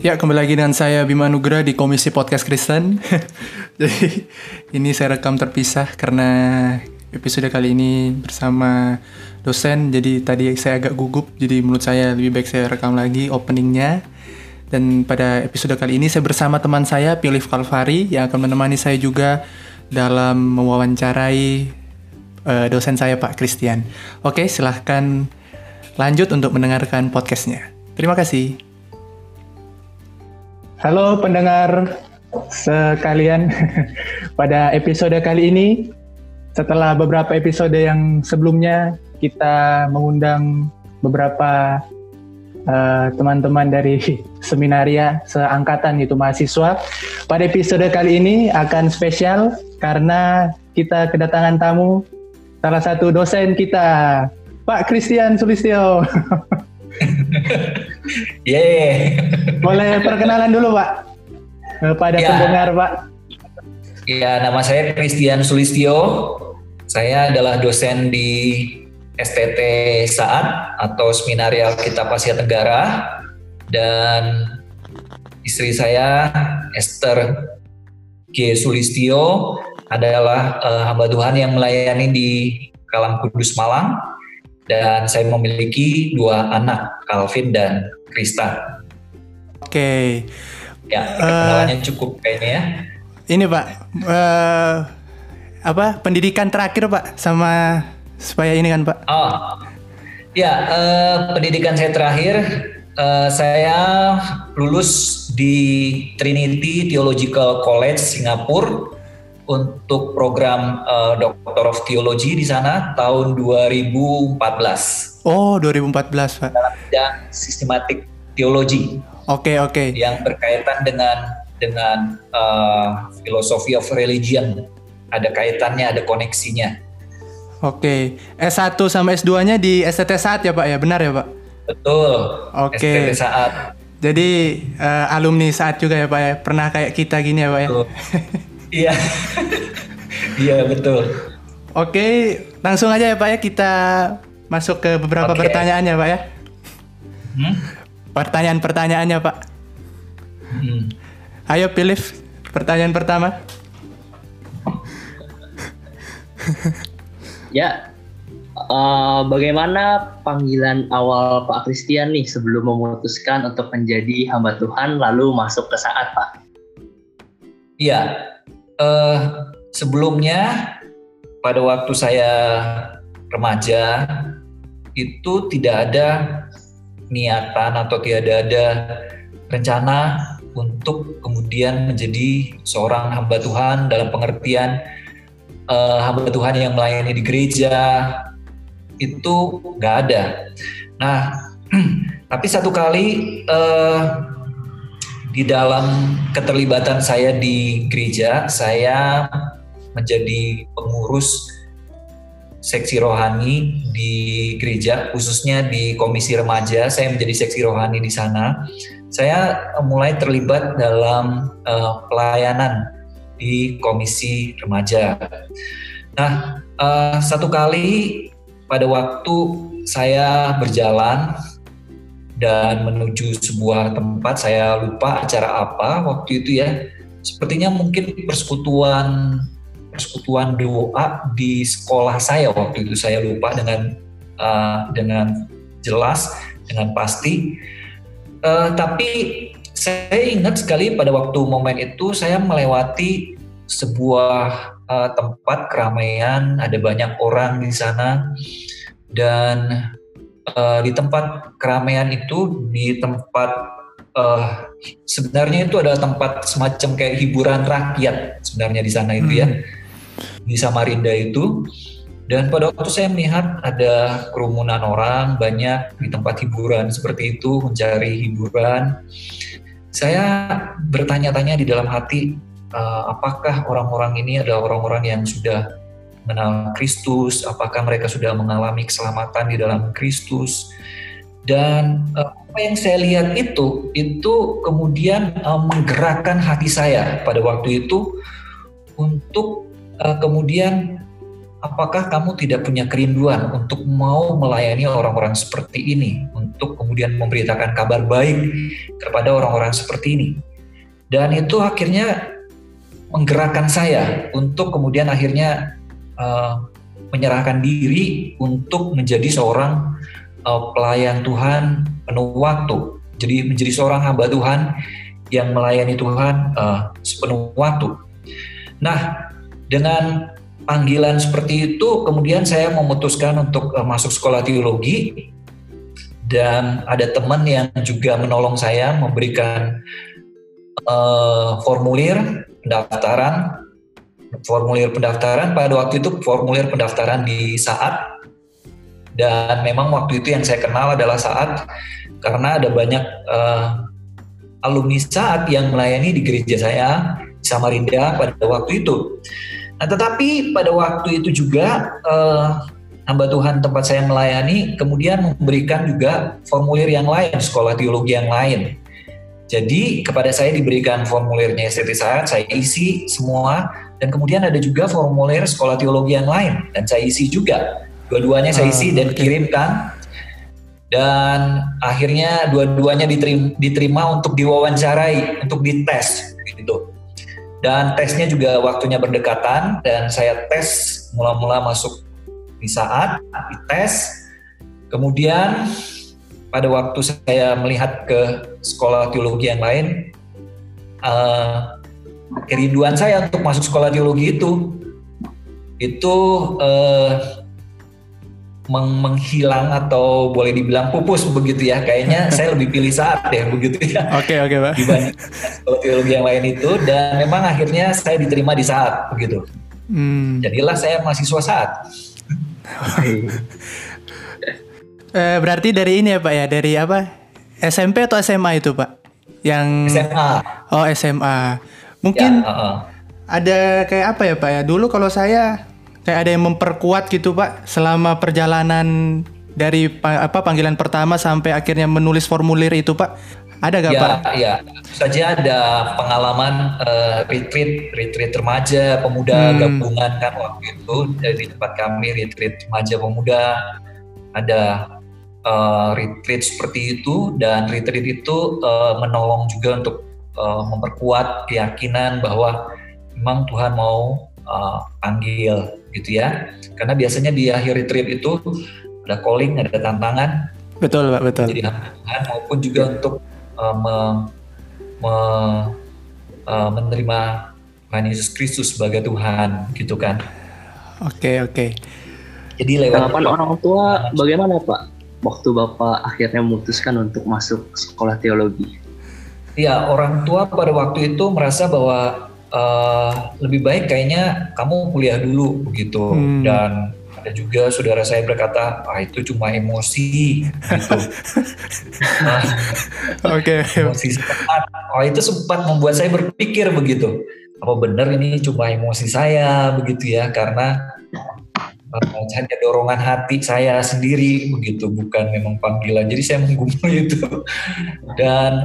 Ya, kembali lagi dengan saya Bima Nugra di Komisi Podcast Kristen. Jadi, ini saya rekam terpisah karena episode kali ini bersama dosen. Jadi, tadi saya agak gugup, jadi menurut saya lebih baik saya rekam lagi openingnya. Dan pada episode kali ini saya bersama teman saya, Pilih Kalvari, yang akan menemani saya juga dalam mewawancarai uh, dosen saya, Pak Christian. Oke, silahkan lanjut untuk mendengarkan podcastnya. Terima kasih. Halo pendengar sekalian, pada episode kali ini setelah beberapa episode yang sebelumnya kita mengundang beberapa uh, teman-teman dari seminaria seangkatan itu mahasiswa. Pada episode kali ini akan spesial karena kita kedatangan tamu salah satu dosen kita, Pak Christian Sulistyo. Yeah. Boleh perkenalan dulu Pak pada ya. pendengar Pak. Ya, nama saya Christian Sulistyo. Saya adalah dosen di STT Saat atau Seminaria Kitab Asia Tenggara dan istri saya Esther G. Sulistyo adalah uh, hamba Tuhan yang melayani di Kalam Kudus Malang dan saya memiliki dua anak, Calvin dan Krista. Oke. Okay. Ya, kenalannya uh, cukup kayaknya ya. Ini Pak, uh, apa pendidikan terakhir Pak sama supaya ini kan Pak? Oh, ya uh, pendidikan saya terakhir uh, saya lulus di Trinity Theological College Singapura untuk program uh, Doctor of Theology di sana tahun 2014. Oh, 2014, Pak. Dalam bidang sistematik teologi. Oke, okay, oke. Okay. Yang berkaitan dengan dengan uh, philosophy of religion. Ada kaitannya, ada koneksinya. Oke. Okay. S1 sama S2-nya di STT Saat ya, Pak ya? Benar ya, Pak? Betul. Oke. Okay. STT Saat. Jadi uh, alumni saat juga ya Pak ya? Pernah kayak kita gini ya Pak ya? Iya. Iya betul. Oke, langsung aja ya Pak ya kita masuk ke beberapa okay. pertanyaan ya Pak ya. Hmm? Pertanyaan-pertanyaannya Pak. Hmm. Ayo pilih pertanyaan pertama. ya, uh, bagaimana panggilan awal Pak Christian nih sebelum memutuskan untuk menjadi hamba Tuhan lalu masuk ke saat Pak? Iya, uh, sebelumnya pada waktu saya remaja itu tidak ada niatan atau tidak ada rencana untuk kemudian menjadi seorang hamba Tuhan dalam pengertian uh, hamba Tuhan yang melayani di gereja itu nggak ada. Nah, tapi satu kali uh, di dalam keterlibatan saya di gereja, saya menjadi pengurus seksi rohani di gereja, khususnya di komisi remaja. Saya menjadi seksi rohani di sana. Saya mulai terlibat dalam uh, pelayanan di komisi remaja. Nah, uh, satu kali pada waktu saya berjalan dan menuju sebuah tempat saya lupa acara apa waktu itu ya. Sepertinya mungkin persekutuan persekutuan doa di sekolah saya waktu itu saya lupa dengan uh, dengan jelas dengan pasti. Uh, tapi saya ingat sekali pada waktu momen itu saya melewati sebuah uh, tempat keramaian ada banyak orang di sana. Dan uh, di tempat keramaian itu di tempat uh, sebenarnya itu adalah tempat semacam kayak hiburan rakyat sebenarnya di sana itu ya. hmm. ya di Samarinda itu dan pada waktu saya melihat ada kerumunan orang banyak di tempat hiburan seperti itu mencari hiburan saya bertanya-tanya di dalam hati uh, apakah orang-orang ini adalah orang-orang yang sudah mengenal Kristus, apakah mereka sudah mengalami keselamatan di dalam Kristus. Dan uh, apa yang saya lihat itu, itu kemudian uh, menggerakkan hati saya pada waktu itu untuk uh, kemudian apakah kamu tidak punya kerinduan untuk mau melayani orang-orang seperti ini, untuk kemudian memberitakan kabar baik kepada orang-orang seperti ini? Dan itu akhirnya menggerakkan saya untuk kemudian akhirnya uh, menyerahkan diri untuk menjadi seorang uh, pelayan Tuhan penuh waktu. Jadi menjadi seorang hamba Tuhan yang melayani Tuhan uh, sepenuh waktu. Nah, dengan panggilan seperti itu, kemudian saya memutuskan untuk uh, masuk sekolah teologi dan ada teman yang juga menolong saya memberikan uh, formulir pendaftaran formulir pendaftaran pada waktu itu formulir pendaftaran di saat dan memang waktu itu yang saya kenal adalah saat karena ada banyak uh, alumni saat yang melayani di gereja saya Samarinda pada waktu itu. Nah, tetapi pada waktu itu juga uh, hamba Tuhan tempat saya melayani kemudian memberikan juga formulir yang lain, sekolah teologi yang lain. Jadi kepada saya diberikan formulirnya STT saat, saya isi semua dan kemudian ada juga formulir sekolah teologi yang lain dan saya isi juga. Dua-duanya saya isi dan kirimkan dan akhirnya dua-duanya diterima, diterima untuk diwawancarai, untuk dites gitu. Dan tesnya juga waktunya berdekatan dan saya tes mula-mula masuk di saat dites. Kemudian pada waktu saya melihat ke sekolah teologi yang lain, uh, kerinduan saya untuk masuk sekolah teologi itu itu uh, meng menghilang atau boleh dibilang pupus begitu ya. Kayaknya saya lebih pilih saat ya begitu ya. Oke okay, oke okay, pak. Dibanding sekolah teologi yang lain itu dan memang akhirnya saya diterima di saat begitu. Hmm. Jadilah saya mahasiswa saat. Eh, berarti dari ini ya Pak ya, dari apa? SMP atau SMA itu Pak? Yang SMA. Oh SMA. Mungkin ya, uh -uh. ada kayak apa ya Pak ya? Dulu kalau saya kayak ada yang memperkuat gitu Pak selama perjalanan dari apa panggilan pertama sampai akhirnya menulis formulir itu Pak. Ada gak ya, Pak? Ya, saja ada pengalaman uh, retreat, retreat remaja, pemuda hmm. gabungan kan waktu itu dari tempat kami retreat remaja pemuda ada uh, retreat seperti itu dan retreat itu uh, menolong juga untuk uh, memperkuat keyakinan bahwa memang Tuhan mau uh, panggil gitu ya. Karena biasanya di akhir retreat itu ada calling ada tantangan. Betul pak betul. Jadi Tuhan maupun juga untuk uh, me, me, uh, menerima Tuhan Yesus Kristus sebagai Tuhan gitu kan. Oke okay, oke. Okay. jadi lewat orang tua bagaimana pak? Waktu Bapak akhirnya memutuskan untuk masuk sekolah teologi? Ya, orang tua pada waktu itu merasa bahwa uh, lebih baik kayaknya kamu kuliah dulu begitu hmm. dan ada juga saudara saya berkata ah itu cuma emosi gitu. Oke. okay. Emosi sempat. Oh itu sempat membuat saya berpikir begitu. Apa benar ini cuma emosi saya begitu ya karena uh, hanya dorongan hati saya sendiri begitu bukan memang panggilan jadi saya menggumul itu dan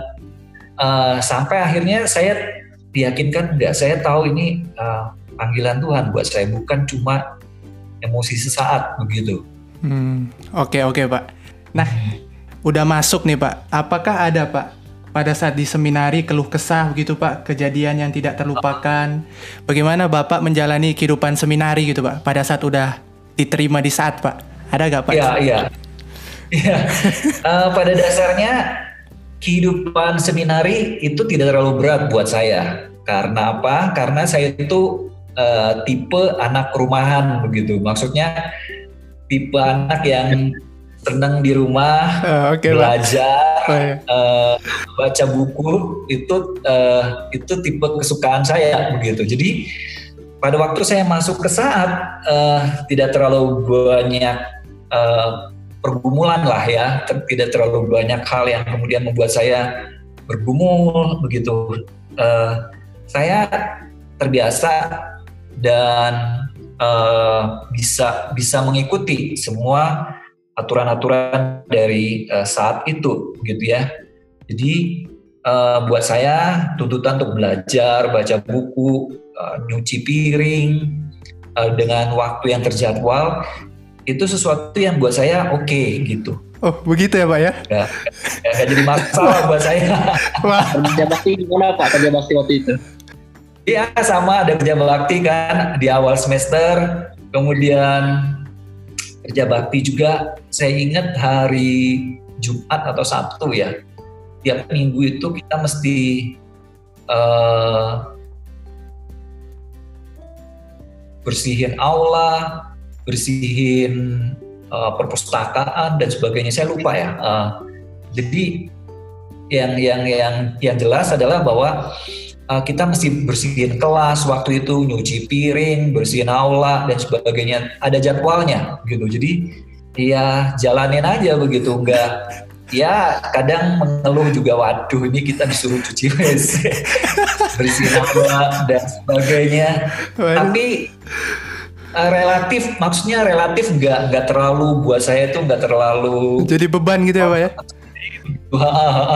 uh, sampai akhirnya saya diyakinkan enggak saya tahu ini uh, panggilan Tuhan buat saya bukan cuma emosi sesaat begitu oke hmm, oke okay, okay, pak nah udah masuk nih pak apakah ada pak pada saat di seminari keluh kesah begitu Pak, kejadian yang tidak terlupakan. Bagaimana Bapak menjalani kehidupan seminari gitu Pak, pada saat udah diterima di saat Pak? Ada gak Pak? Iya, iya. Iya. uh, pada dasarnya kehidupan seminari itu tidak terlalu berat buat saya. Karena apa? Karena saya itu uh, tipe anak rumahan begitu. Maksudnya tipe anak yang senang di rumah, uh, okay, belajar, oh, iya. uh, baca buku itu uh, itu tipe kesukaan saya begitu. Jadi pada waktu saya masuk ke saat uh, tidak terlalu banyak uh, pergumulan lah ya, tidak terlalu banyak hal yang kemudian membuat saya bergumul begitu. Uh, saya terbiasa dan uh, bisa bisa mengikuti semua aturan-aturan dari uh, saat itu, gitu ya. Jadi uh, buat saya tuntutan untuk belajar, baca buku, uh, nyuci piring, uh, dengan waktu yang terjadwal itu sesuatu yang buat saya oke okay, gitu. Oh begitu ya pak ya? Gak, gak jadi masalah buat saya. Wah. Kerja bakti gimana pak kerja bakti waktu itu? Iya sama ada kerja bakti kan di awal semester, kemudian kerja bakti juga saya ingat hari Jumat atau Sabtu ya. Tiap minggu itu kita mesti uh, bersihin aula, bersihin uh, perpustakaan dan sebagainya. Saya lupa ya. Uh, jadi yang yang yang yang jelas adalah bahwa uh, kita mesti bersihin kelas waktu itu, nyuci piring, bersihin aula dan sebagainya. Ada jadwalnya gitu. Jadi ya jalanin aja begitu, enggak ya kadang mengeluh juga waduh ini kita disuruh cuci WC bersihin aula dan sebagainya Waduh. tapi uh, relatif maksudnya relatif nggak nggak terlalu buat saya itu nggak terlalu jadi beban gitu ya pak ya?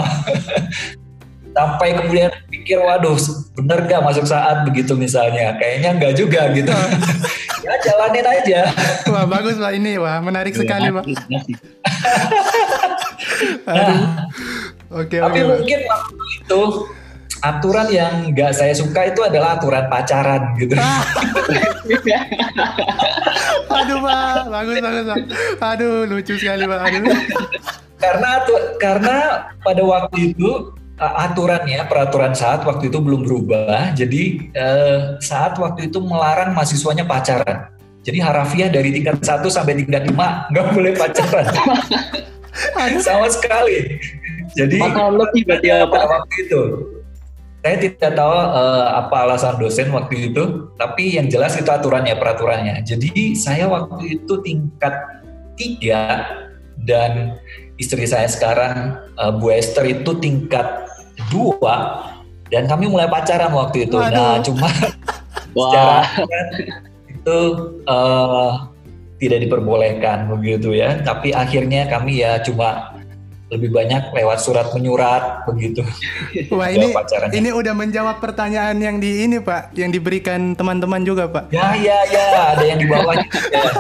Sampai kemudian pikir waduh bener gak masuk saat begitu misalnya? Kayaknya enggak juga gitu. Ya jalanin aja. Wah bagus pak ini wah menarik ya, sekali pak. nah, oke tapi oke, mungkin waktu itu aturan yang nggak saya suka itu adalah aturan pacaran gitu. Aduh pak. Bagus bagus pak. Aduh lucu sekali pak. Aduh. Karena karena pada waktu itu aturannya peraturan saat waktu itu belum berubah jadi uh, saat waktu itu melarang mahasiswanya pacaran. Jadi harafiah dari tingkat 1 sampai tingkat 5 nggak boleh pacaran. Sama sekali. Jadi lebih berarti pada waktu itu saya tidak tahu uh, apa alasan dosen waktu itu tapi yang jelas itu aturannya peraturannya jadi saya waktu itu tingkat tiga dan istri saya sekarang uh, Bu Esther itu tingkat dua dan kami mulai pacaran waktu itu. Waduh. Nah, cuma secara itu uh, tidak diperbolehkan begitu ya. Tapi akhirnya kami ya cuma lebih banyak lewat surat menyurat begitu. Wah ini ini udah menjawab pertanyaan yang di ini Pak, yang diberikan teman-teman juga Pak. Ya ya ya, ada yang di bawahnya. ya.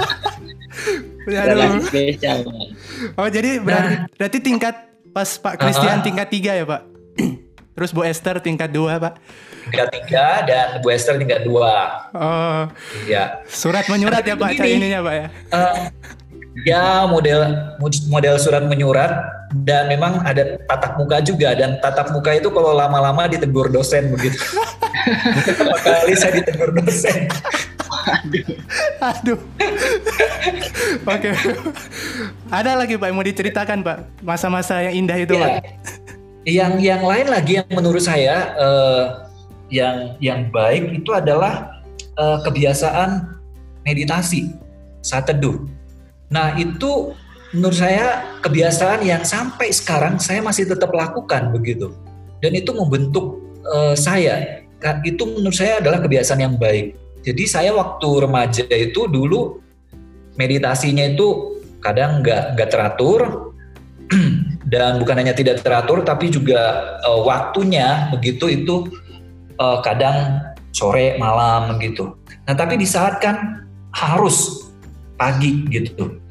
Oh jadi berarti, nah. berarti tingkat pas Pak Christian uh -huh. tingkat tiga ya Pak? Terus Bu Esther tingkat dua, Pak? Tingkat tiga dan Bu Esther tingkat dua. Oh. Iya. Surat menyurat ya Pak, ini, ininya Pak ya? Uh, ya model model surat menyurat dan memang ada tatap muka juga dan tatap muka itu kalau lama-lama ditegur dosen begitu. Pertama kali saya ditegur dosen. Aduh. Aduh. Oke. Ada lagi Pak yang mau diceritakan Pak masa-masa yang indah itu ya. Pak? Yang yang lain lagi yang menurut saya uh, yang yang baik itu adalah uh, kebiasaan meditasi saat teduh. Nah itu menurut saya kebiasaan yang sampai sekarang saya masih tetap lakukan begitu dan itu membentuk uh, saya. Itu menurut saya adalah kebiasaan yang baik. Jadi saya waktu remaja itu dulu meditasinya itu kadang nggak nggak teratur dan bukan hanya tidak teratur tapi juga uh, waktunya begitu itu uh, kadang sore malam begitu. Nah tapi di saat kan harus pagi gitu.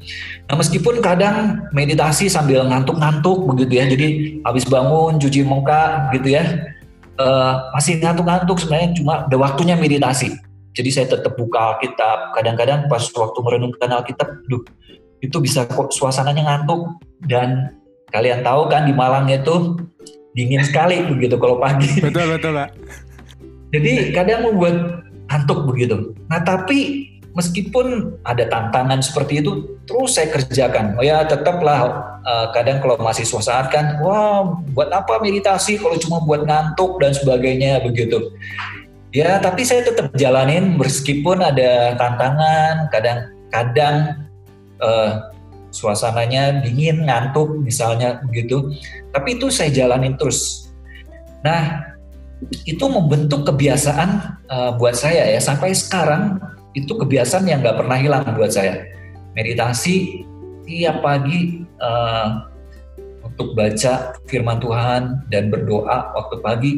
Nah meskipun kadang meditasi sambil ngantuk-ngantuk begitu ya, jadi habis bangun cuci muka gitu ya, uh, masih ngantuk-ngantuk sebenarnya cuma ada waktunya meditasi. Jadi saya tetap buka Alkitab. Kadang-kadang pas waktu merenungkan Alkitab, duh, itu bisa kok suasananya ngantuk dan Kalian tahu kan di Malang itu dingin sekali begitu kalau pagi. Betul betul pak. Jadi kadang membuat ngantuk begitu. Nah tapi meskipun ada tantangan seperti itu terus saya kerjakan. Oh ya tetaplah uh, kadang kalau masih saat kan, wah buat apa meditasi kalau cuma buat ngantuk dan sebagainya begitu. Ya tapi saya tetap jalanin meskipun ada tantangan, kadang-kadang uh, suasananya dingin, ngantuk misalnya begitu. Tapi itu saya jalanin terus. Nah, itu membentuk kebiasaan uh, buat saya ya sampai sekarang itu kebiasaan yang nggak pernah hilang buat saya. Meditasi tiap pagi uh, untuk baca firman Tuhan dan berdoa waktu pagi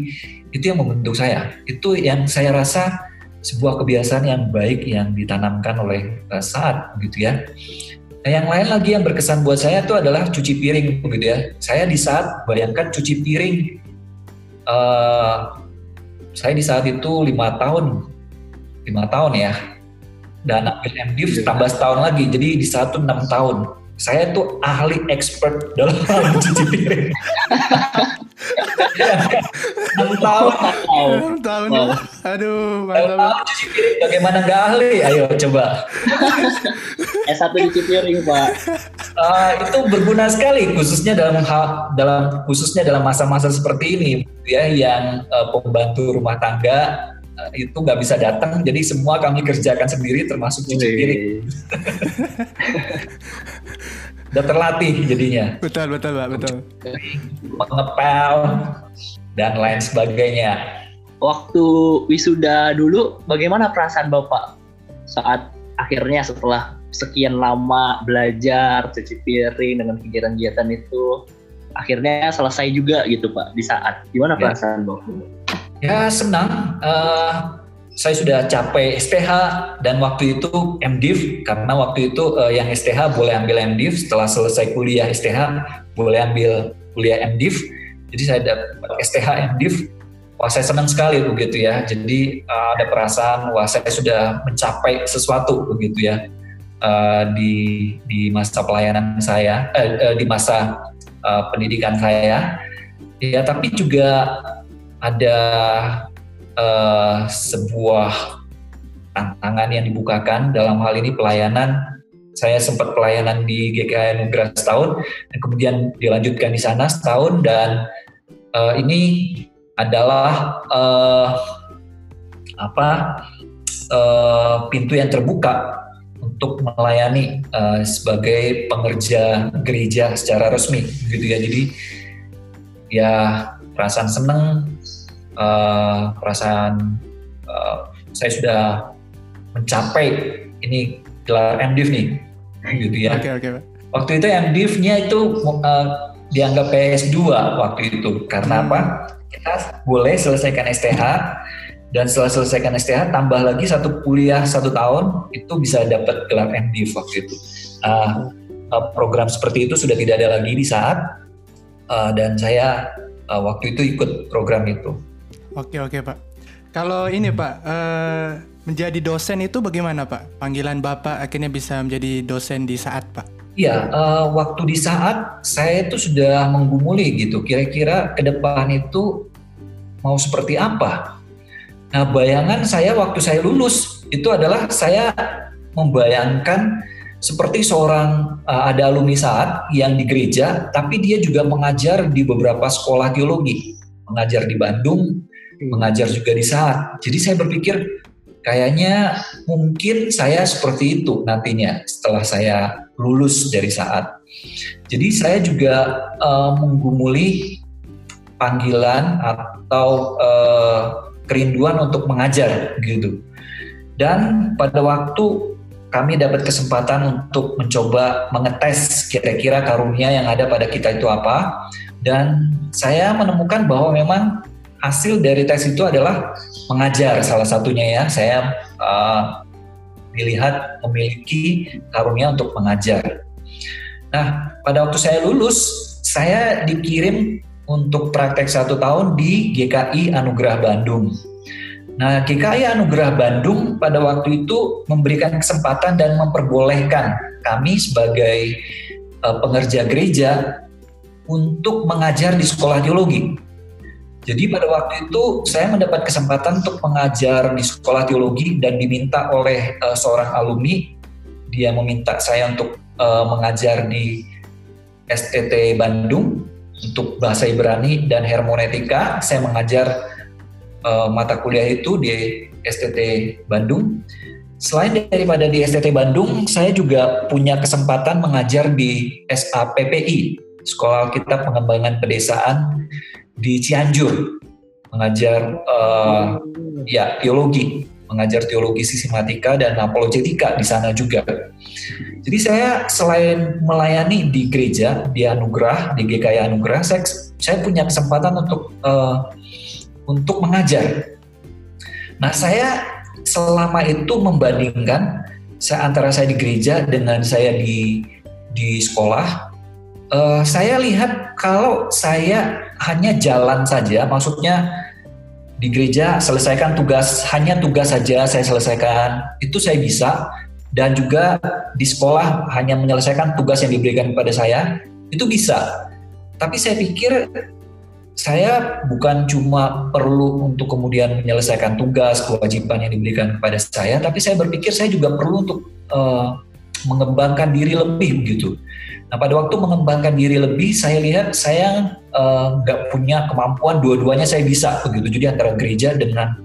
itu yang membentuk saya. Itu yang saya rasa sebuah kebiasaan yang baik yang ditanamkan oleh uh, saat gitu ya. Nah, yang lain lagi yang berkesan buat saya itu adalah cuci piring gitu ya. Saya di saat bayangkan cuci piring, uh, saya di saat itu lima tahun, lima tahun ya, dan ambil MDiv tambah setahun lagi, jadi di saat itu enam tahun saya tuh ahli expert dalam mencuci piring. Enam tahun. Enam tahun. Aduh, mantap. Cuci piring bagaimana nggak ahli? Ayo coba. S1 cuci piring, Pak. Uh, itu berguna sekali khususnya dalam hal dalam khususnya dalam masa-masa seperti ini ya yang uh, pembantu rumah tangga itu nggak bisa datang jadi semua kami kerjakan sendiri termasuk cuci piring udah terlatih jadinya. Betul betul pak betul. Mengepel dan lain sebagainya. Waktu wisuda dulu, bagaimana perasaan bapak saat akhirnya setelah sekian lama belajar cuci piring dengan kegiatan-kegiatan itu akhirnya selesai juga gitu pak di saat gimana ya. perasaan bapak? Ya senang. Uh, saya sudah capai STH dan waktu itu MDiv karena waktu itu uh, yang STH boleh ambil MDiv setelah selesai kuliah STH boleh ambil kuliah MDiv jadi saya dapat STH MDiv wah saya senang sekali begitu ya. Jadi uh, ada perasaan wah saya sudah mencapai sesuatu begitu ya uh, di di masa pelayanan saya uh, uh, di masa uh, pendidikan saya. Ya tapi juga ada uh, sebuah tantangan yang dibukakan. Dalam hal ini pelayanan. Saya sempat pelayanan di GKI Nugra setahun dan kemudian dilanjutkan di sana setahun dan uh, ini adalah uh, apa uh, pintu yang terbuka untuk melayani uh, sebagai pengerja gereja secara resmi gitu ya. Jadi ya perasaan seneng uh, perasaan uh, saya sudah mencapai ini gelar MDiv nih gitu ya. Oke okay, oke. Okay. Waktu itu MDiv-nya itu uh, dianggap PS2 waktu itu karena hmm. apa? Kita boleh selesaikan STH dan setelah selesaikan STH tambah lagi satu kuliah satu tahun itu bisa dapat gelar MDiv waktu itu. Uh, program seperti itu sudah tidak ada lagi di saat uh, dan saya uh, waktu itu ikut program itu. Oke oke Pak. Kalau ini Pak, uh, menjadi dosen itu bagaimana Pak? Panggilan Bapak akhirnya bisa menjadi dosen di saat Pak? Iya, uh, waktu di saat saya itu sudah menggumuli gitu. Kira-kira ke depan itu mau seperti apa? Nah, bayangan saya waktu saya lulus itu adalah saya membayangkan seperti seorang uh, ada alumni saat yang di gereja, tapi dia juga mengajar di beberapa sekolah teologi, mengajar di Bandung, mengajar juga di saat. Jadi saya berpikir kayaknya mungkin saya seperti itu nantinya setelah saya lulus dari saat. Jadi saya juga uh, menggumuli panggilan atau uh, kerinduan untuk mengajar gitu. Dan pada waktu kami dapat kesempatan untuk mencoba mengetes kira-kira karunia yang ada pada kita itu apa dan saya menemukan bahwa memang hasil dari tes itu adalah mengajar salah satunya ya. Saya uh, dilihat memiliki karunia untuk mengajar. Nah, pada waktu saya lulus, saya dikirim untuk praktek satu tahun di GKI Anugerah Bandung. Nah, GKI Anugerah Bandung pada waktu itu memberikan kesempatan dan memperbolehkan kami sebagai uh, pengerja gereja untuk mengajar di sekolah teologi. Jadi pada waktu itu saya mendapat kesempatan untuk mengajar di sekolah teologi dan diminta oleh uh, seorang alumni dia meminta saya untuk uh, mengajar di STT Bandung untuk bahasa Ibrani dan hermeneutika. Saya mengajar uh, mata kuliah itu di STT Bandung. Selain daripada di STT Bandung, saya juga punya kesempatan mengajar di SAPPI, Sekolah Alkitab Pengembangan Pedesaan di Cianjur mengajar uh, ya teologi, mengajar teologi sistematika dan apologetika di sana juga. Jadi saya selain melayani di gereja di Anugerah di GKI Anugerah, saya saya punya kesempatan untuk uh, untuk mengajar. Nah saya selama itu membandingkan saya antara saya di gereja dengan saya di di sekolah, uh, saya lihat kalau saya hanya jalan saja, maksudnya di gereja selesaikan tugas hanya tugas saja saya selesaikan itu saya bisa dan juga di sekolah hanya menyelesaikan tugas yang diberikan kepada saya itu bisa tapi saya pikir saya bukan cuma perlu untuk kemudian menyelesaikan tugas kewajiban yang diberikan kepada saya, tapi saya berpikir saya juga perlu untuk uh, mengembangkan diri lebih begitu. Nah pada waktu mengembangkan diri lebih, saya lihat saya eh, nggak uh, punya kemampuan dua-duanya saya bisa begitu. Jadi antara gereja dengan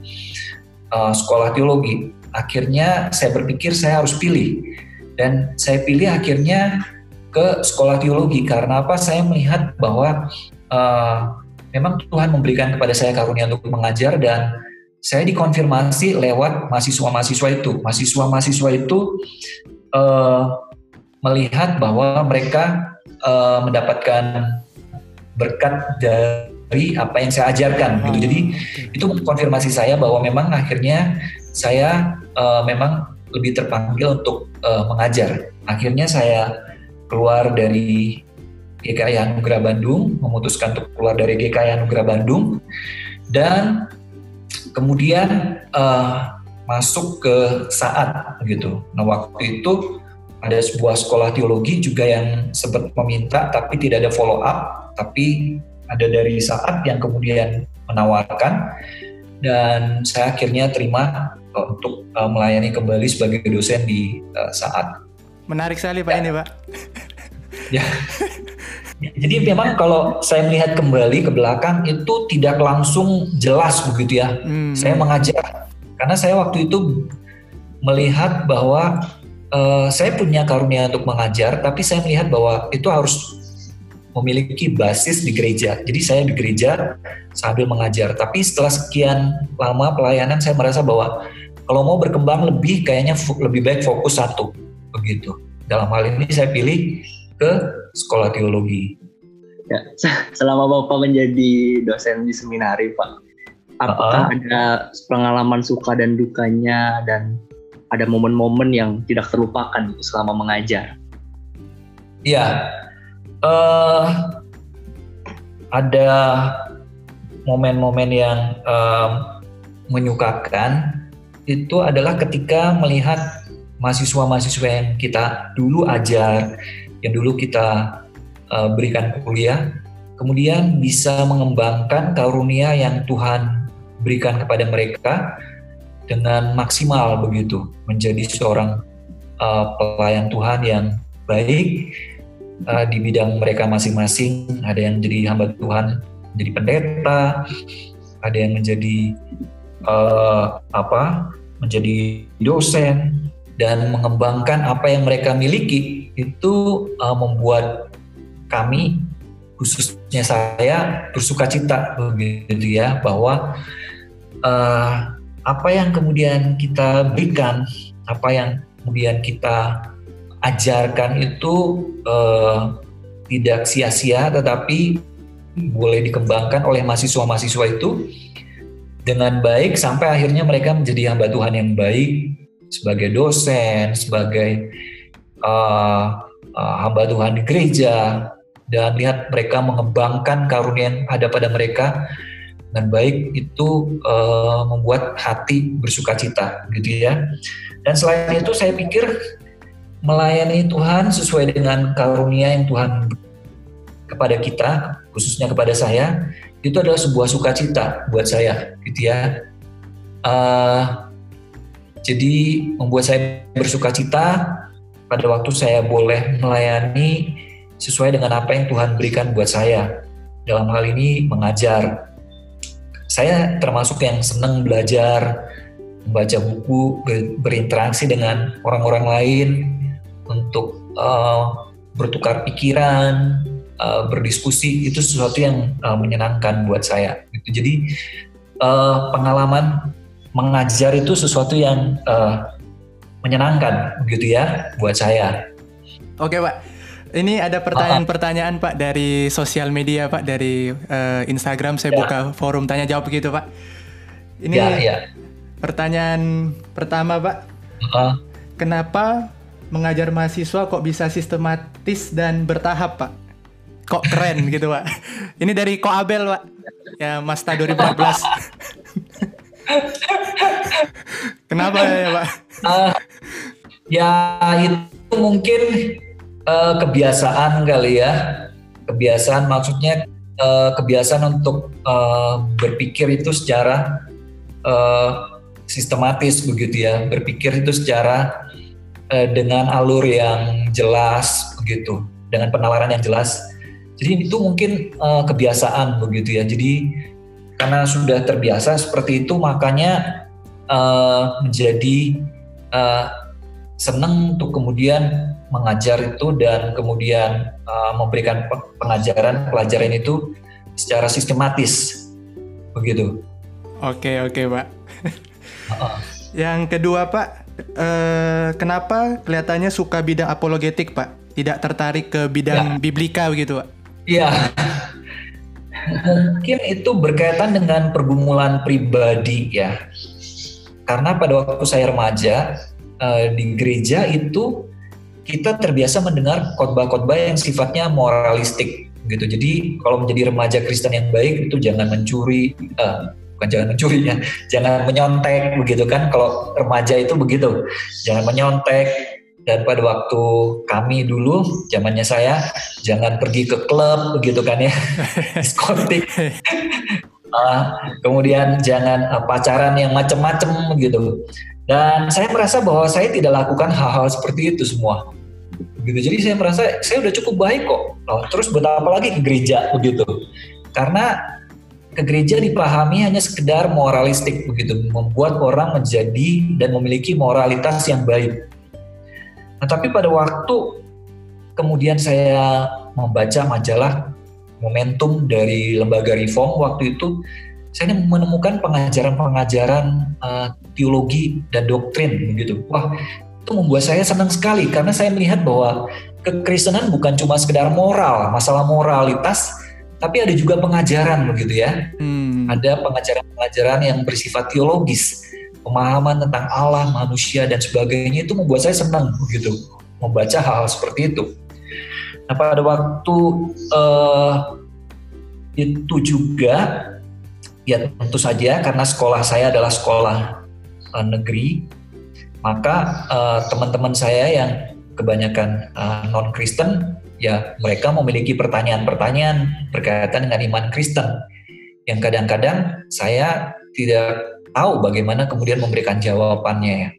uh, sekolah teologi, akhirnya saya berpikir saya harus pilih dan saya pilih akhirnya ke sekolah teologi karena apa? Saya melihat bahwa uh, memang Tuhan memberikan kepada saya karunia untuk mengajar dan saya dikonfirmasi lewat mahasiswa-mahasiswa itu. Mahasiswa-mahasiswa itu uh, melihat bahwa mereka uh, mendapatkan berkat dari apa yang saya ajarkan gitu. Jadi itu konfirmasi saya bahwa memang akhirnya saya uh, memang lebih terpanggil untuk uh, mengajar. Akhirnya saya keluar dari GKI Anugerah Bandung, memutuskan untuk keluar dari GKI Anugerah Bandung, dan kemudian uh, masuk ke saat gitu. Nah waktu itu ada sebuah sekolah teologi juga yang sempat meminta tapi tidak ada follow up, tapi ada dari saat yang kemudian menawarkan dan saya akhirnya terima untuk uh, melayani kembali sebagai dosen di uh, saat. Menarik sekali Pak ya. ini Pak. Ya. Jadi memang kalau saya melihat kembali ke belakang itu tidak langsung jelas begitu ya. Hmm. Saya mengajar karena saya waktu itu melihat bahwa uh, saya punya karunia untuk mengajar, tapi saya melihat bahwa itu harus memiliki basis di gereja. Jadi saya di gereja sambil mengajar. Tapi setelah sekian lama pelayanan, saya merasa bahwa kalau mau berkembang lebih, kayaknya lebih baik fokus satu begitu. Dalam hal ini saya pilih ke sekolah teologi. Ya, selama Bapak menjadi dosen di seminari, Pak, apakah uh -uh. ada pengalaman suka dan dukanya dan ada momen-momen yang tidak terlupakan selama mengajar? Iya, uh, ada momen-momen yang um, menyukakan itu adalah ketika melihat mahasiswa-mahasiswa yang kita dulu ajar yang dulu kita uh, berikan kuliah, kemudian bisa mengembangkan karunia yang Tuhan berikan kepada mereka dengan maksimal begitu, menjadi seorang uh, pelayan Tuhan yang baik uh, di bidang mereka masing-masing. Ada yang jadi hamba Tuhan, jadi pendeta, ada yang menjadi uh, apa, menjadi dosen dan mengembangkan apa yang mereka miliki itu uh, membuat kami khususnya saya bersuka cita begitu ya bahwa uh, apa yang kemudian kita berikan apa yang kemudian kita ajarkan itu uh, tidak sia-sia tetapi boleh dikembangkan oleh mahasiswa-mahasiswa itu dengan baik sampai akhirnya mereka menjadi hamba Tuhan yang baik sebagai dosen, sebagai uh, uh, hamba Tuhan di gereja dan lihat mereka mengembangkan karunia yang ada pada mereka dan baik itu uh, membuat hati bersuka cita gitu ya. Dan selain itu saya pikir melayani Tuhan sesuai dengan karunia yang Tuhan kepada kita khususnya kepada saya itu adalah sebuah sukacita buat saya gitu ya. Uh, jadi membuat saya bersuka cita pada waktu saya boleh melayani sesuai dengan apa yang Tuhan berikan buat saya. Dalam hal ini mengajar. Saya termasuk yang senang belajar, membaca buku, berinteraksi dengan orang-orang lain untuk uh, bertukar pikiran, uh, berdiskusi itu sesuatu yang uh, menyenangkan buat saya. Gitu. Jadi uh, pengalaman mengajar itu sesuatu yang uh, menyenangkan begitu ya buat saya. Oke Pak, ini ada pertanyaan-pertanyaan Pak dari sosial media Pak dari uh, Instagram saya ya. buka forum tanya jawab begitu Pak. Ini ya, ya. Pertanyaan pertama, Pak. Uh, Kenapa mengajar mahasiswa kok bisa sistematis dan bertahap, Pak? Kok keren gitu, Pak? Ini dari Ko Abel, Pak. Ya, Masta 2014. Kenapa ya, Pak? uh, ya itu mungkin uh, kebiasaan kali ya. Kebiasaan maksudnya uh, kebiasaan untuk uh, berpikir itu secara uh, sistematis begitu ya. Berpikir itu secara uh, dengan alur yang jelas begitu, dengan penawaran yang jelas. Jadi itu mungkin uh, kebiasaan begitu ya. Jadi karena sudah terbiasa seperti itu makanya uh, menjadi uh, senang untuk kemudian mengajar itu dan kemudian uh, memberikan pengajaran pelajaran itu secara sistematis begitu. Oke oke pak. Yang kedua pak, uh, kenapa kelihatannya suka bidang apologetik pak? Tidak tertarik ke bidang ya. biblika begitu pak? Iya. Mungkin itu berkaitan dengan pergumulan pribadi ya. Karena pada waktu saya remaja uh, di gereja itu kita terbiasa mendengar khotbah-khotbah yang sifatnya moralistik gitu. Jadi kalau menjadi remaja Kristen yang baik itu jangan mencuri, uh, bukan jangan mencuri ya, jangan menyontek begitu kan. Kalau remaja itu begitu, jangan menyontek, dan pada waktu kami dulu zamannya saya jangan pergi ke klub begitu kan ya. Diskotik uh, kemudian jangan uh, pacaran yang macem-macem gitu. Dan saya merasa bahwa saya tidak lakukan hal-hal seperti itu semua. Begitu. Jadi saya merasa saya udah cukup baik kok. Oh, terus buat apa lagi ke gereja begitu. Karena ke gereja dipahami hanya sekedar moralistik begitu. Membuat orang menjadi dan memiliki moralitas yang baik Nah, tapi pada waktu kemudian saya membaca majalah Momentum dari lembaga Reform waktu itu saya menemukan pengajaran-pengajaran uh, teologi dan doktrin begitu. Wah, itu membuat saya senang sekali karena saya melihat bahwa kekristenan bukan cuma sekedar moral, masalah moralitas, tapi ada juga pengajaran begitu ya. Hmm. Ada pengajaran-pengajaran yang bersifat teologis pemahaman tentang Allah, manusia dan sebagainya itu membuat saya senang begitu membaca hal-hal seperti itu. Nah pada waktu uh, itu juga ya tentu saja karena sekolah saya adalah sekolah uh, negeri, maka uh, teman-teman saya yang kebanyakan uh, non Kristen ya mereka memiliki pertanyaan-pertanyaan berkaitan dengan iman Kristen yang kadang-kadang saya tidak tahu bagaimana kemudian memberikan jawabannya ya.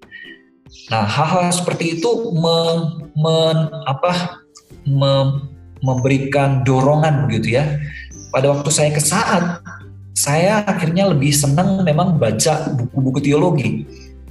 Nah, hal-hal seperti itu me, me, apa, me, memberikan dorongan begitu ya. Pada waktu saya ke saat, saya akhirnya lebih senang memang baca buku-buku teologi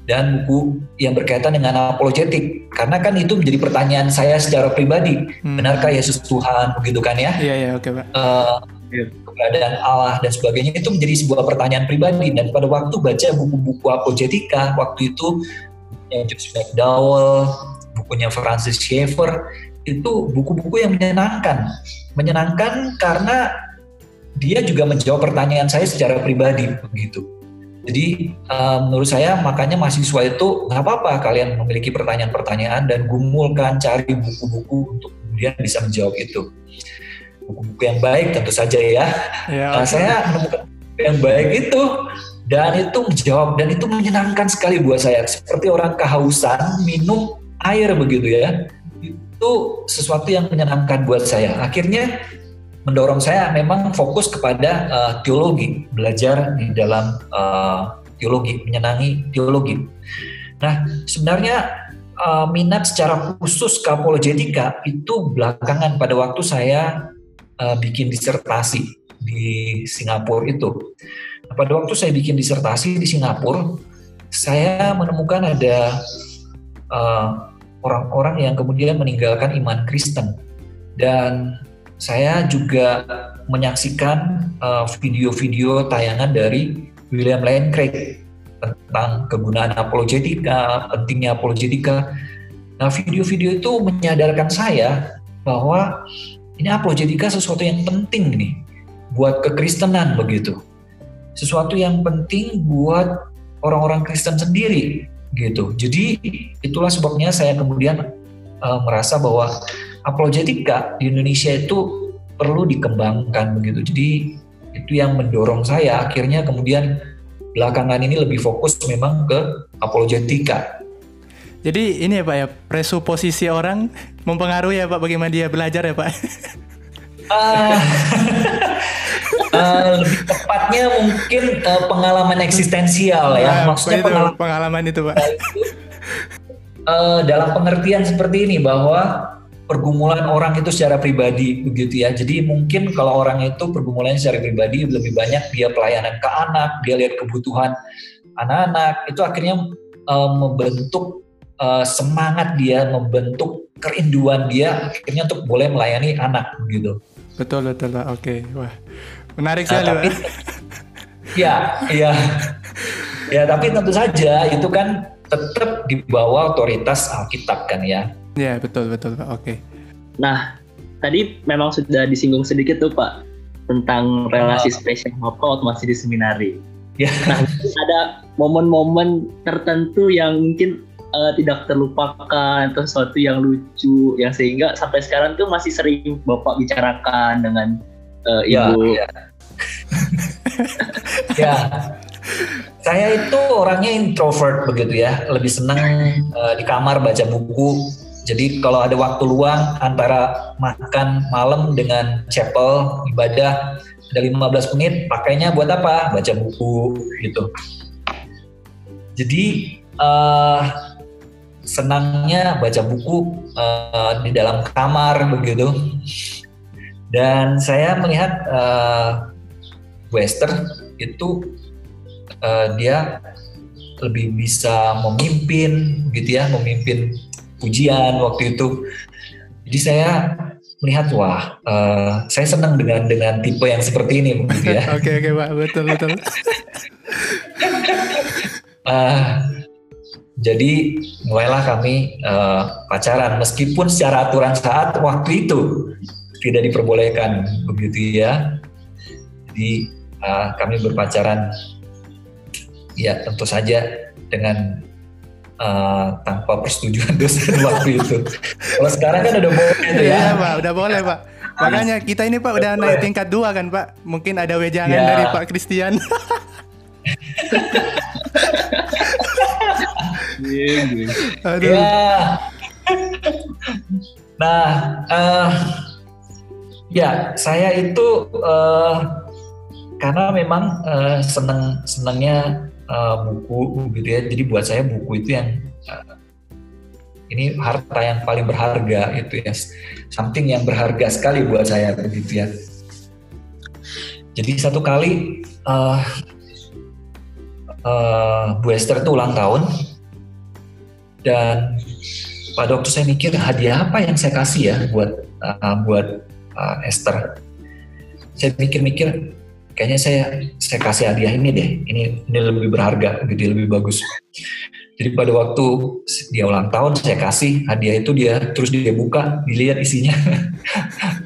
dan buku yang berkaitan dengan apologetik karena kan itu menjadi pertanyaan saya secara pribadi hmm. benarkah Yesus Tuhan begitu kan ya? Iya iya oke okay, pak. Uh, keberadaan Allah dan sebagainya itu menjadi sebuah pertanyaan pribadi. Dan pada waktu baca buku-buku apologetika waktu itu bukunya James McDowell, bukunya Francis Schaeffer itu buku-buku yang menyenangkan, menyenangkan karena dia juga menjawab pertanyaan saya secara pribadi begitu. Jadi uh, menurut saya makanya mahasiswa itu nggak apa-apa kalian memiliki pertanyaan-pertanyaan dan gumulkan cari buku-buku untuk kemudian bisa menjawab itu buku-buku yang baik tentu saja ya. ya nah, saya menemukan yang baik itu dan itu menjawab dan itu menyenangkan sekali buat saya. Seperti orang kehausan minum air begitu ya. Itu sesuatu yang menyenangkan buat saya. Akhirnya mendorong saya memang fokus kepada uh, teologi. Belajar di dalam uh, teologi menyenangi teologi. Nah sebenarnya uh, minat secara khusus ke apologetika itu belakangan pada waktu saya uh, bikin disertasi di Singapura itu. Pada waktu saya bikin disertasi di Singapura, saya menemukan ada eh, orang-orang yang kemudian meninggalkan iman Kristen dan saya juga menyaksikan uh, video-video tayangan dari William Lane Craig tentang kegunaan apologetika, pentingnya apologetika. Nah, video-video itu menyadarkan saya bahwa ini apologetika sesuatu yang penting nih buat kekristenan begitu. Sesuatu yang penting buat orang-orang Kristen sendiri gitu. Jadi itulah sebabnya saya kemudian uh, merasa bahwa apologetika di Indonesia itu perlu dikembangkan begitu. Jadi itu yang mendorong saya akhirnya kemudian belakangan ini lebih fokus memang ke apologetika. Jadi ini ya Pak ya, presuposisi orang mempengaruhi ya Pak bagaimana dia belajar ya Pak? Uh, uh, lebih tepatnya mungkin uh, pengalaman eksistensial ya, nah, maksudnya itu, pengalaman, pengalaman itu Pak. Uh, dalam pengertian seperti ini bahwa pergumulan orang itu secara pribadi begitu ya. Jadi mungkin kalau orang itu pergumulannya secara pribadi lebih banyak dia pelayanan ke anak, dia lihat kebutuhan anak-anak, itu akhirnya uh, membentuk uh, semangat dia, membentuk kerinduan dia akhirnya untuk boleh melayani anak begitu. Betul betul Pak. Oke, wah menarik sekali. Uh, tapi, ya, ya, ya. Tapi tentu saja itu kan tetap di bawah otoritas Alkitab kan ya. Ya betul betul Pak. Oke. Nah tadi memang sudah disinggung sedikit tuh Pak tentang relasi oh. spesial waktu masih di seminari. Ya. Nah ada momen-momen tertentu yang mungkin uh, tidak terlupakan atau sesuatu yang lucu yang sehingga sampai sekarang tuh masih sering Bapak bicarakan dengan uh, Ibu. Ya. ya. Saya itu orangnya introvert begitu ya, lebih senang uh, di kamar baca buku jadi kalau ada waktu luang antara makan malam dengan chapel ibadah ada 15 menit pakainya buat apa? Baca buku gitu. Jadi uh, senangnya baca buku uh, di dalam kamar begitu. Dan saya melihat uh, Western itu uh, dia lebih bisa memimpin gitu ya, memimpin ujian waktu itu. Jadi saya melihat wah, uh, saya senang dengan dengan tipe yang seperti ini begitu ya. Oke oke pak, betul betul. uh, jadi mulailah kami uh, pacaran meskipun secara aturan saat waktu itu tidak diperbolehkan begitu ya. Jadi uh, kami berpacaran ya tentu saja dengan uh, tanpa persetujuan dosen waktu itu. Kalau sekarang kan udah boleh tuh ya. Iya pak, udah boleh pak. Makanya kita ini pak udah naik tingkat dua kan pak. Mungkin ada wejangan ya. dari Pak Christian. Aduh. Ya. Nah, uh, ya saya itu uh, karena memang uh, seneng senengnya uh, buku gitu ya. Jadi buat saya buku itu yang uh, ini harta yang paling berharga itu ya. Something yang berharga sekali buat saya begitu ya. Jadi satu kali uh, uh, Bu Esther itu ulang tahun dan pada waktu saya mikir hadiah apa yang saya kasih ya buat uh, buat uh, Esther. Saya mikir-mikir kayaknya saya saya kasih hadiah ini deh. Ini ini lebih berharga gitu lebih bagus. Jadi pada waktu dia ulang tahun saya kasih hadiah itu dia terus dia buka dilihat isinya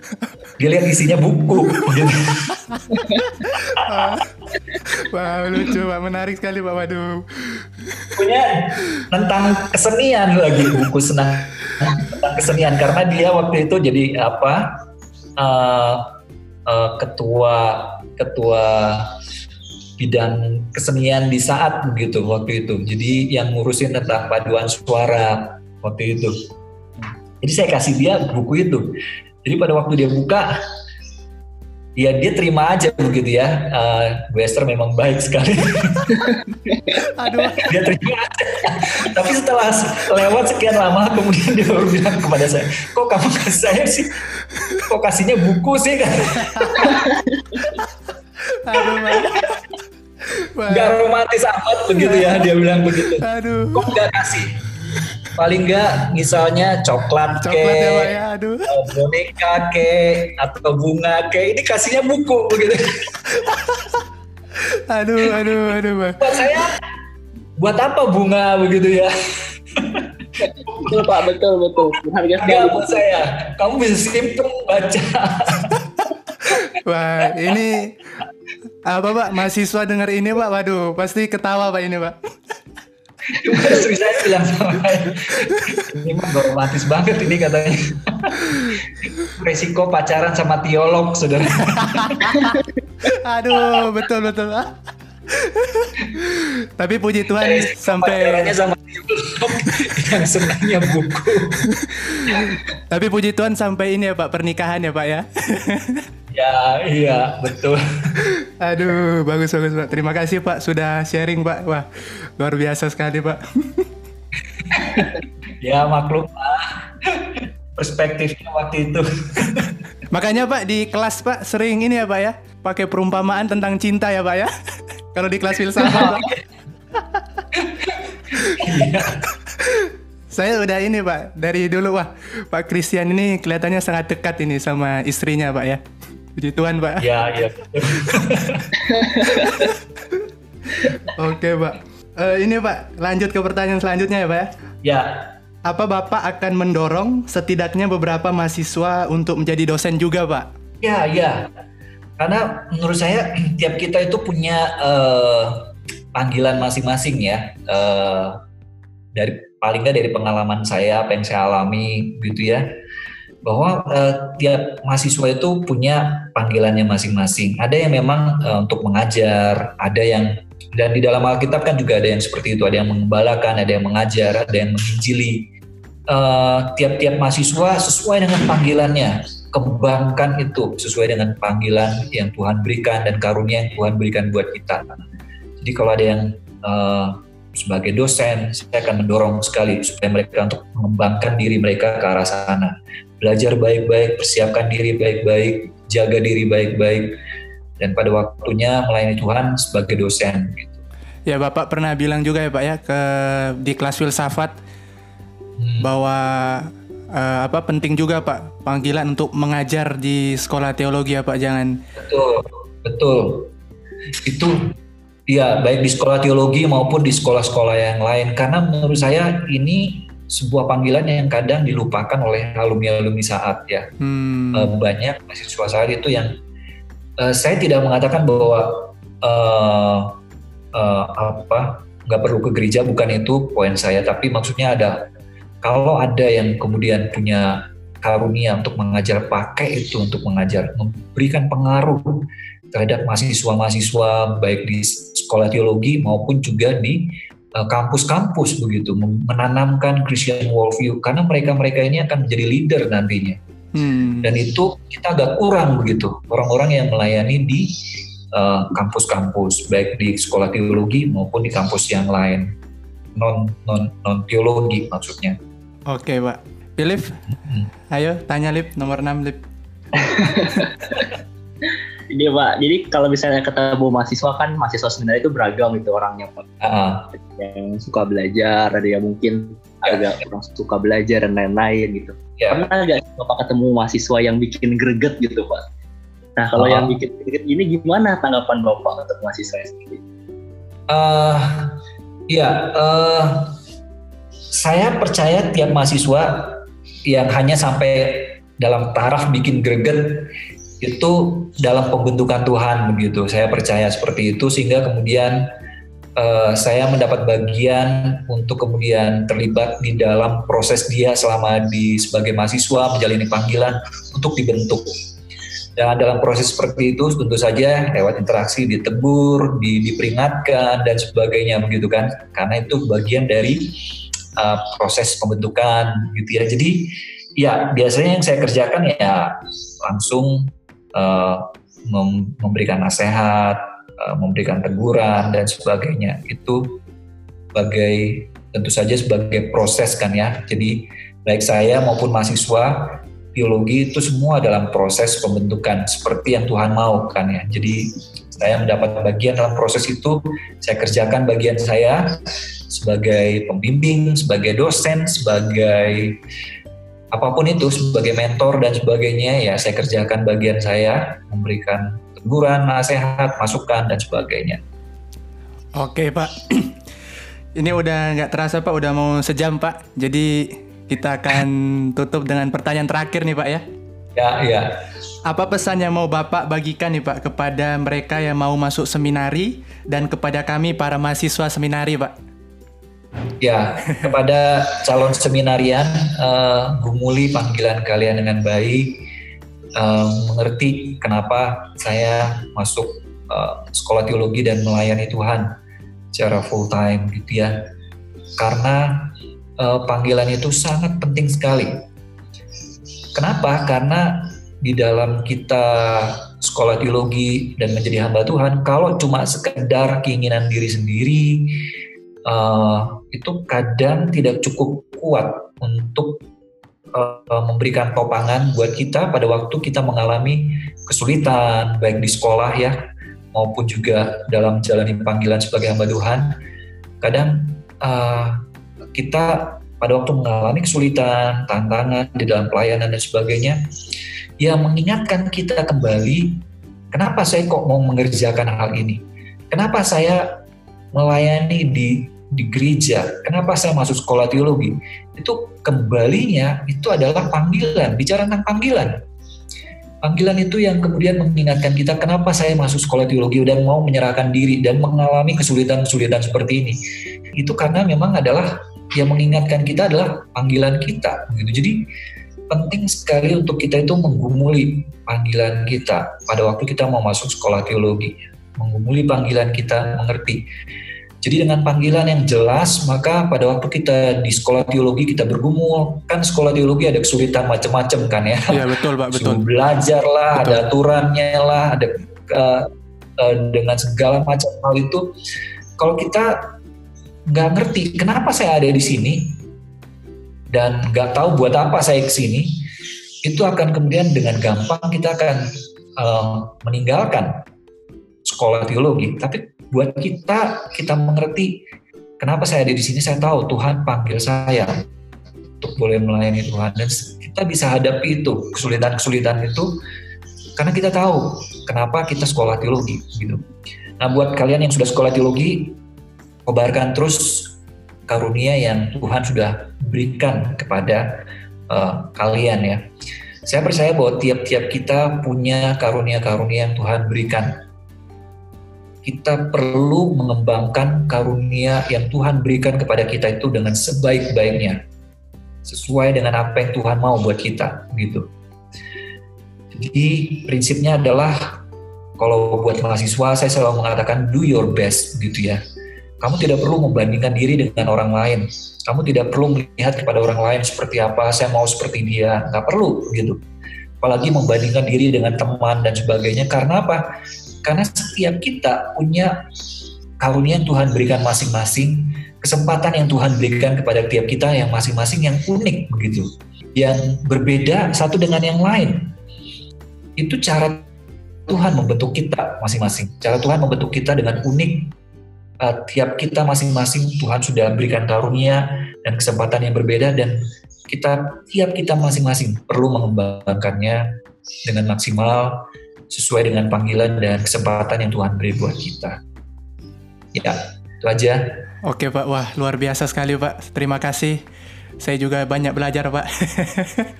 dia lihat isinya buku gitu. Wah lucu pak, menarik sekali pak Waduh. Punya tentang kesenian lagi buku senang tentang kesenian karena dia waktu itu jadi apa uh, uh, ketua ketua bidang kesenian di saat begitu waktu itu. Jadi yang ngurusin tentang paduan suara waktu itu. Jadi saya kasih dia buku itu. Jadi pada waktu dia buka, ya dia terima aja begitu ya. Uh, memang baik sekali. Aduh. dia terima aja. Tapi setelah lewat sekian lama, kemudian dia baru bilang kepada saya, kok kamu kasih saya sih? Kok kasihnya buku sih? Aduh, Gak romantis amat begitu ya dia bilang begitu. Aduh. Kok gak kasih? Paling gak misalnya coklat, coklat ke, ya, ya, aduh. boneka ke, atau bunga ke, ini kasihnya buku begitu. aduh, aduh, aduh. Buat saya, buat apa bunga begitu ya? betul pak, betul betul. Harga sekali buat saya. Kamu bisa simpen baca. Wah, ini Apa Pak? Mahasiswa dengar ini Pak? Waduh, pasti ketawa Pak ini Pak. Istri saya bilang sama saya, ini mah romantis banget ini katanya. Resiko pacaran sama teolog, saudara. Aduh, betul betul Pak. Tapi puji Tuhan Resiko sampai sama yang senangnya buku. tapi puji Tuhan sampai ini ya Pak pernikahan ya Pak ya. Ya, iya, betul. Aduh, bagus bagus Pak. Terima kasih Pak sudah sharing Pak. Wah, luar biasa sekali Pak. Ya, maklum lah. Perspektifnya waktu itu. Makanya Pak di kelas Pak sering ini ya Pak ya, pakai perumpamaan tentang cinta ya Pak ya. Kalau di kelas filsafat Pak. Iya. Saya udah ini Pak, dari dulu wah Pak Christian ini kelihatannya sangat dekat ini sama istrinya Pak ya. Puji Tuhan Pak. Ya, iya. Oke Pak. Eh, ini Pak, lanjut ke pertanyaan selanjutnya ya Pak ya. Ya, Apa Bapak akan mendorong setidaknya beberapa mahasiswa untuk menjadi dosen juga Pak? Ya, ya. Karena menurut saya tiap kita itu punya eh, panggilan masing-masing ya. Eh, dari paling nggak dari pengalaman saya apa yang saya alami gitu ya. Bahwa eh, tiap mahasiswa itu punya panggilannya masing-masing. Ada yang memang eh, untuk mengajar, ada yang dan di dalam Alkitab kan juga ada yang seperti itu, ada yang mengembalakan, ada yang mengajar, ada yang menginjili. Eh, tiap-tiap mahasiswa sesuai dengan panggilannya kembangkan itu sesuai dengan panggilan yang Tuhan berikan dan karunia yang Tuhan berikan buat kita. Jadi kalau ada yang eh, sebagai dosen, saya akan mendorong sekali supaya mereka untuk mengembangkan diri mereka ke arah sana. Belajar baik-baik, persiapkan diri baik-baik, jaga diri baik-baik, dan pada waktunya melayani Tuhan sebagai dosen. Gitu. Ya Bapak pernah bilang juga ya Pak ya ke di kelas filsafat Hmm. bahwa eh, apa penting juga Pak panggilan untuk mengajar di sekolah teologi ya Pak jangan Betul, betul. Itu ya baik di sekolah teologi maupun di sekolah-sekolah yang lain. Karena menurut saya ini sebuah panggilan yang kadang dilupakan oleh alumni-alumni saat ya. hmm, Eh, banyak mahasiswa saat itu yang eh, saya tidak mengatakan bahwa eh, eh, apa nggak perlu ke gereja bukan itu poin saya tapi maksudnya ada kalau ada yang kemudian punya karunia untuk mengajar pakai itu untuk mengajar memberikan pengaruh terhadap mahasiswa-mahasiswa baik di sekolah teologi maupun juga di eh, kampus-kampus begitu menanamkan Christian worldview karena mereka-mereka ini akan menjadi leader nantinya hmm. dan itu kita agak kurang begitu orang-orang yang melayani di eh, kampus-kampus baik di sekolah teologi maupun di kampus yang lain non non non teologi maksudnya Oke Pak. Philip, Hmm. ayo tanya Lip nomor 6 Lip. Ini Pak, jadi kalau misalnya ketemu mahasiswa kan mahasiswa sebenarnya itu beragam gitu orangnya Pak. Ada yang suka belajar, ada yang mungkin Ya. agak kurang suka belajar dan lain-lain gitu. ya Pernah nggak Bapak ketemu mahasiswa yang bikin greget gitu Pak? Nah kalau Ah. yang bikin greget ini gimana tanggapan Bapak untuk mahasiswa seperti itu? Eh, ya eh, saya percaya tiap mahasiswa yang hanya sampai dalam taraf bikin greget itu dalam pembentukan Tuhan begitu. Saya percaya seperti itu sehingga kemudian eh, saya mendapat bagian untuk kemudian terlibat di dalam proses dia selama di sebagai mahasiswa menjalani panggilan untuk dibentuk. Dan dalam proses seperti itu tentu saja lewat interaksi ditegur, di, diperingatkan dan sebagainya begitu kan. Karena itu bagian dari uh, proses pembentukan gitu ya. Jadi ya biasanya yang saya kerjakan ya langsung uh, mem- memberikan nasihat, uh, memberikan teguran dan sebagainya. Itu sebagai tentu saja sebagai proses kan ya. Jadi baik saya maupun mahasiswa teologi itu semua dalam proses pembentukan seperti yang Tuhan mau kan ya. Jadi saya mendapat bagian dalam proses itu, saya kerjakan bagian saya sebagai pembimbing, sebagai dosen, sebagai apa pun itu, sebagai mentor dan sebagainya ya saya kerjakan bagian saya memberikan teguran, nasihat, masukan dan sebagainya. Oke Pak. Ini udah nggak terasa Pak, udah mau sejam Pak. Jadi kita akan tutup dengan pertanyaan terakhir nih Pak ya. Ya, ya. Apa pesan yang mau Bapak bagikan nih Pak kepada mereka yang mau masuk seminari dan kepada kami para mahasiswa seminari Pak? Ya, kepada calon seminarian, uh, gumuli panggilan kalian dengan baik, uh, mengerti kenapa saya masuk uh, sekolah teologi dan melayani Tuhan secara full time gitu ya. Karena uh, panggilan itu sangat penting sekali. Kenapa? Karena di dalam kita sekolah teologi dan menjadi hamba Tuhan, kalau cuma sekedar keinginan diri sendiri, uh, itu kadang tidak cukup kuat untuk uh, memberikan topangan buat kita pada waktu kita mengalami kesulitan baik di sekolah ya maupun juga dalam jalani panggilan sebagai hamba Tuhan. Kadang uh, kita pada waktu mengalami kesulitan, tantangan di dalam pelayanan dan sebagainya, yang mengingatkan kita kembali, kenapa saya kok mau mengerjakan hal ini? Kenapa saya melayani di di gereja. Kenapa saya masuk sekolah teologi? Itu kembalinya itu adalah panggilan, bicara tentang panggilan. Panggilan itu yang kemudian mengingatkan kita kenapa saya masuk sekolah teologi dan mau menyerahkan diri dan mengalami kesulitan-kesulitan seperti ini. Itu karena memang adalah yang mengingatkan kita adalah panggilan kita. Gitu. Jadi penting sekali untuk kita itu menggumuli panggilan kita pada waktu kita mau masuk sekolah teologi. Menggumuli panggilan kita, mengerti jadi dengan panggilan yang jelas, maka pada waktu kita di sekolah teologi kita bergumul, kan sekolah teologi ada kesulitan macam-macam kan ya. Iya betul pak, betul. Suruh belajar lah, betul. ada aturannya lah, ada uh, uh, dengan segala macam hal itu. Kalau kita nggak ngerti kenapa saya ada di sini dan nggak tahu buat apa saya ke sini, itu akan kemudian dengan gampang kita akan uh, meninggalkan sekolah teologi. Tapi buat kita kita mengerti kenapa saya ada di sini saya tahu Tuhan panggil saya untuk boleh melayani Tuhan dan kita bisa hadapi itu kesulitan-kesulitan itu karena kita tahu kenapa kita sekolah teologi gitu. Nah buat kalian yang sudah sekolah teologi kobarkan terus karunia yang Tuhan sudah berikan kepada uh, kalian ya. Saya percaya bahwa tiap-tiap kita punya karunia-karunia yang Tuhan berikan kita perlu mengembangkan karunia yang Tuhan berikan kepada kita itu dengan sebaik-baiknya sesuai dengan apa yang Tuhan mau buat kita gitu. Jadi prinsipnya adalah kalau buat mahasiswa saya selalu mengatakan do your best gitu ya. Kamu tidak perlu membandingkan diri dengan orang lain. Kamu tidak perlu melihat kepada orang lain seperti apa, saya mau seperti dia. Nggak perlu gitu. Apalagi membandingkan diri dengan teman dan sebagainya. Karena apa? Karena setiap kita punya karunia yang Tuhan berikan masing-masing, kesempatan yang Tuhan berikan kepada tiap kita yang masing-masing yang unik begitu, yang berbeda satu dengan yang lain. Itu cara Tuhan membentuk kita masing-masing. Cara Tuhan membentuk kita dengan unik. Uh, tiap kita masing-masing Tuhan sudah berikan karunia dan kesempatan yang berbeda dan kita tiap kita masing-masing perlu mengembangkannya dengan maksimal sesuai dengan panggilan dan kesempatan yang Tuhan beri buat kita. Ya, itu aja. Oke Pak, wah luar biasa sekali Pak. Terima kasih. Saya juga banyak belajar Pak.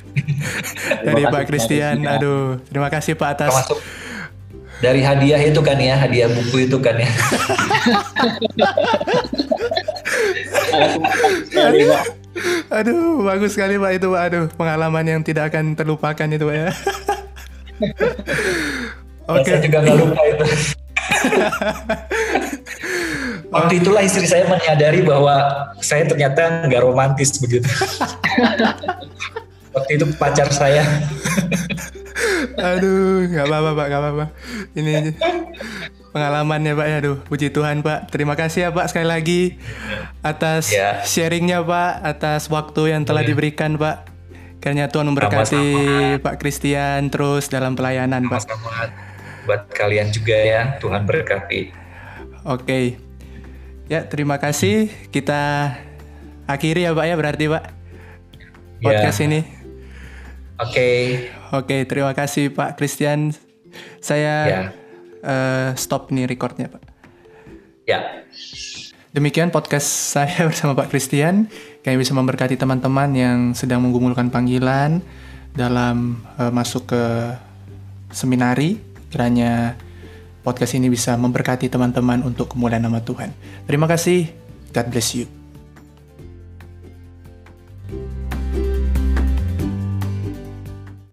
Dari Pak Christian. Aduh, terima kasih Pak atas. Termasuk dari hadiah itu kan ya, hadiah buku itu kan ya. Aduh, bagus sekali Pak itu Pak. Aduh, pengalaman yang tidak akan terlupakan itu Pak ya. Oke. Okay. Saya juga nggak lupa itu. Waktu itulah istri saya menyadari bahwa saya ternyata nggak romantis begitu. Waktu itu pacar saya. Aduh, nggak apa-apa pak, nggak apa-apa. Ini pengalamannya pak ya, aduh, puji Tuhan pak. Terima kasih ya pak sekali lagi atas ya. sharingnya pak, atas waktu yang telah ya. diberikan pak. Kiranya Tuhan memberkati Sama-sama. Pak Christian terus dalam pelayanan Sama-sama. Pak. Buat kalian juga ya, Tuhan berkati. Oke. Ya, terima kasih. Kita akhiri ya Pak ya berarti Pak. Podcast ya. ini. Oke. Oke, terima kasih Pak Christian. Saya ya. uh, stop nih recordnya Pak. Ya. Demikian podcast saya bersama Pak Christian. Kami bisa memberkati teman-teman yang sedang menggumulkan panggilan dalam uh, masuk ke seminari. Kiranya podcast ini bisa memberkati teman-teman untuk kemuliaan nama Tuhan. Terima kasih. God bless you.